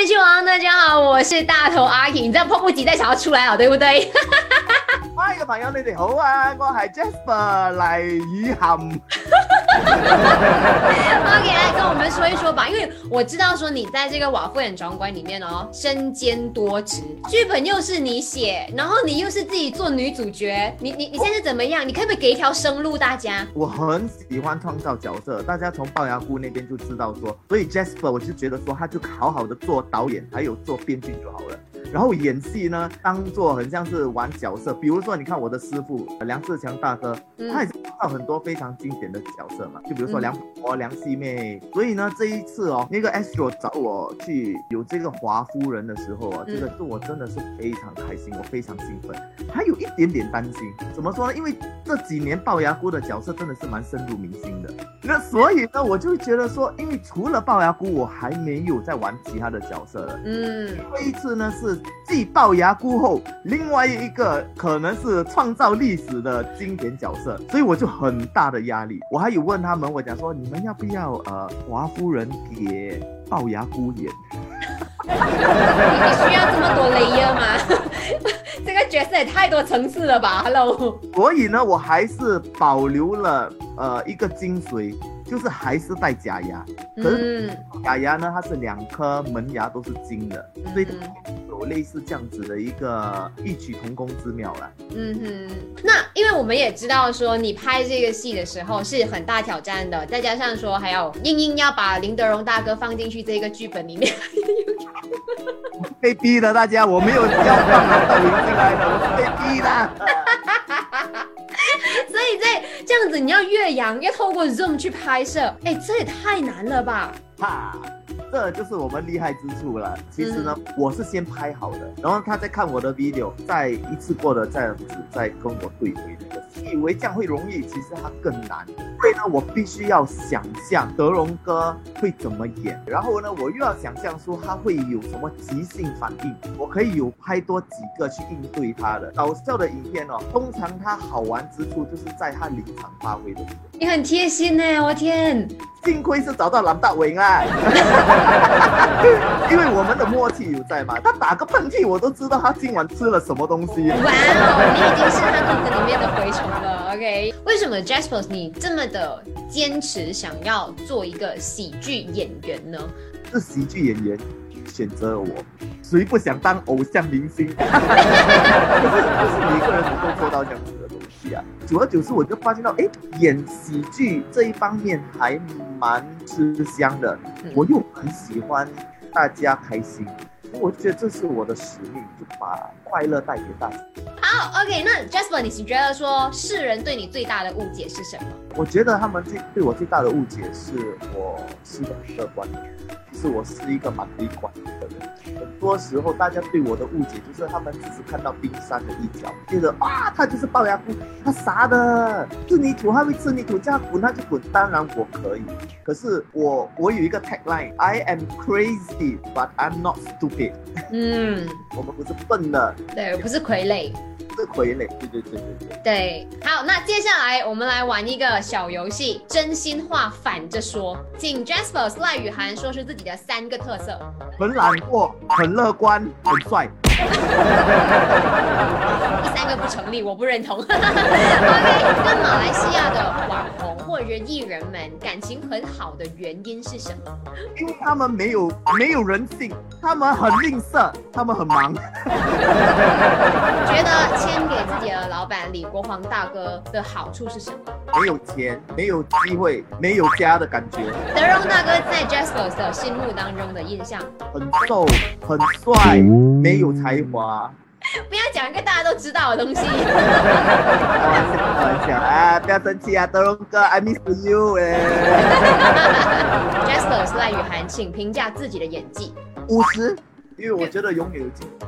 人气王，大家好，我是大头阿 K，，你这样迫不及待想要出来了，对不对？嗨，嘅朋友，你哋好啊！我係 Jasper 黎雨涵。OK，来跟我们说一说吧，因为我知道说你在这个瓦夫人掌管里面哦，身兼多职，剧本又是你写，然后你又是自己做女主角，你你你现在怎么样？你可不可以给一条生路大家？我很喜欢创造角色，大家从龅牙姑那边就知道说，所以 Jasper 我就觉得说，他就好好的做导演，还有做编剧就好了。然后演戏呢，当做很像是玩角色，比如说你看我的师傅梁志强大哥，他也是创造很多非常经典的角色嘛，就比如说梁婆、梁细妹。所以呢，这一次哦，那个 Astro 找我去有这个华夫人的时候啊，这个是我真的是非常开心，我非常兴奋，还有一点点担心。怎么说呢？因为这几年龅牙姑的角色真的是蛮深入民心的，那所以呢，我就觉得说，因为除了龅牙姑，我还没有在玩其他的角色了。嗯，这一次呢是。继龅牙姑后，另外一个可能是创造历史的经典角色，所以我就很大的压力。我还有问他们，我讲说你们要不要呃华夫人给龅牙姑演？你 需要这么多 layer 吗？这个角色也太多层次了吧，Hello。所以呢，我还是保留了呃一个精髓。就是还是戴假牙，可是假牙呢，它是两颗门牙都是金的，所以有类似这样子的一个异曲同工之妙了。嗯哼，那因为我们也知道说你拍这个戏的时候是很大挑战的，再加上说还有硬硬要把林德荣大哥放进去这个剧本里面，被逼的，大家我没有要放到林进来的，我是被逼的。这样子，你要越洋，要透过 Zoom 去拍摄，哎，这也太难了吧！哈，这就是我们厉害之处了。其实呢，我是先拍好的，然后他再看我的 video，再一次过的这样子，再跟我对回的。以为这样会容易，其实它更难。所以呢，我必须要想象德荣哥会怎么演，然后呢，我又要想象说他会有什么即兴反应，我可以有拍多几个去应对他的搞笑的影片哦。通常它好玩之处就是在他临场发挥的时候。你很贴心呢，我天！幸亏是找到蓝大伟啊，因为我们的默契有在嘛。他打个喷嚏，我都知道他今晚吃了什么东西。哇哦，你已经是他肚子里面的蛔虫了。OK，为什么 Jasper 你这么的坚持想要做一个喜剧演员呢？是喜剧演员选择了我，谁不想当偶像明星？可是不是一个人能够做到这样子久而久之，我就发现到，哎，演喜剧这一方面还蛮吃香的。我又很喜欢大家开心，我觉得这是我的使命，就把快乐带给大家。好，OK，那 Jasper，你觉得说世人对你最大的误解是什么？我觉得他们最对我最大的误解是我是个很乐观的人，是我是一个蛮悲观的人。很多时候，大家对我的误解就是他们只是看到冰山的一角，觉得啊，他就是龅牙姑，他傻的，吃泥土，他会吃泥土，叫他滚他就滚。当然我可以，可是我我有一个 tagline，I am crazy but I'm not stupid。嗯，我们不是笨的，对，不是傀儡。是傀儡，对对对对对。对，好，那接下来我们来玩一个小游戏，真心话反着说，请 Jasper 赖雨涵说出自己的三个特色。很懒惰，很乐观，很帅。我不认同。OK，跟马来西亚的网红或者艺人们感情很好的原因是什么？因为他们没有没有人性，他们很吝啬，他们很忙。觉得签给自己的老板李国煌大哥的好处是什么？没有钱，没有机会，没有家的感觉。德荣大哥在 Jasper 的心目当中的印象？很瘦，很帅，没有才。才华，不要讲一个大家都知道的东西。开玩笑，开玩笑啊！不要生气啊，德龙哥，I miss you 哎。Jasper 赖雨涵，请评价自己的演技。五十，因为我觉得永远有进步。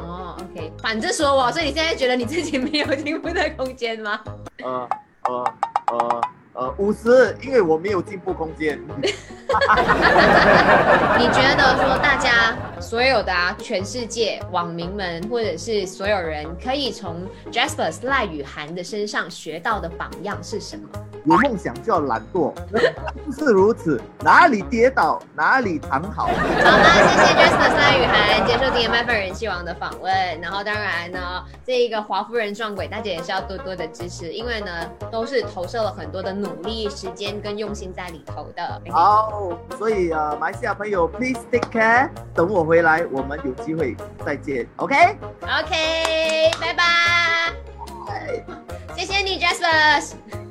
哦，OK，反正说我，所以你现在觉得你自己没有进步的空间吗？呃呃呃。呃，五十，因为我没有进步空间。你觉得说大家所有的啊，全世界网民们，或者是所有人，可以从 Jasper 赖雨涵的身上学到的榜样是什么？有梦想就要懒惰，不是如此，哪里跌倒哪里躺好。好那谢谢 Jasper 三雨涵接受今天麦饭人气王的访问。然后当然呢，这一个华夫人撞鬼，大家也是要多多的支持，因为呢都是投射了很多的努力、时间跟用心在里头的。好，所以呃，马来西亚朋友，please take care，等我回来，我们有机会再见，OK？OK，拜拜。谢谢你，Jasper。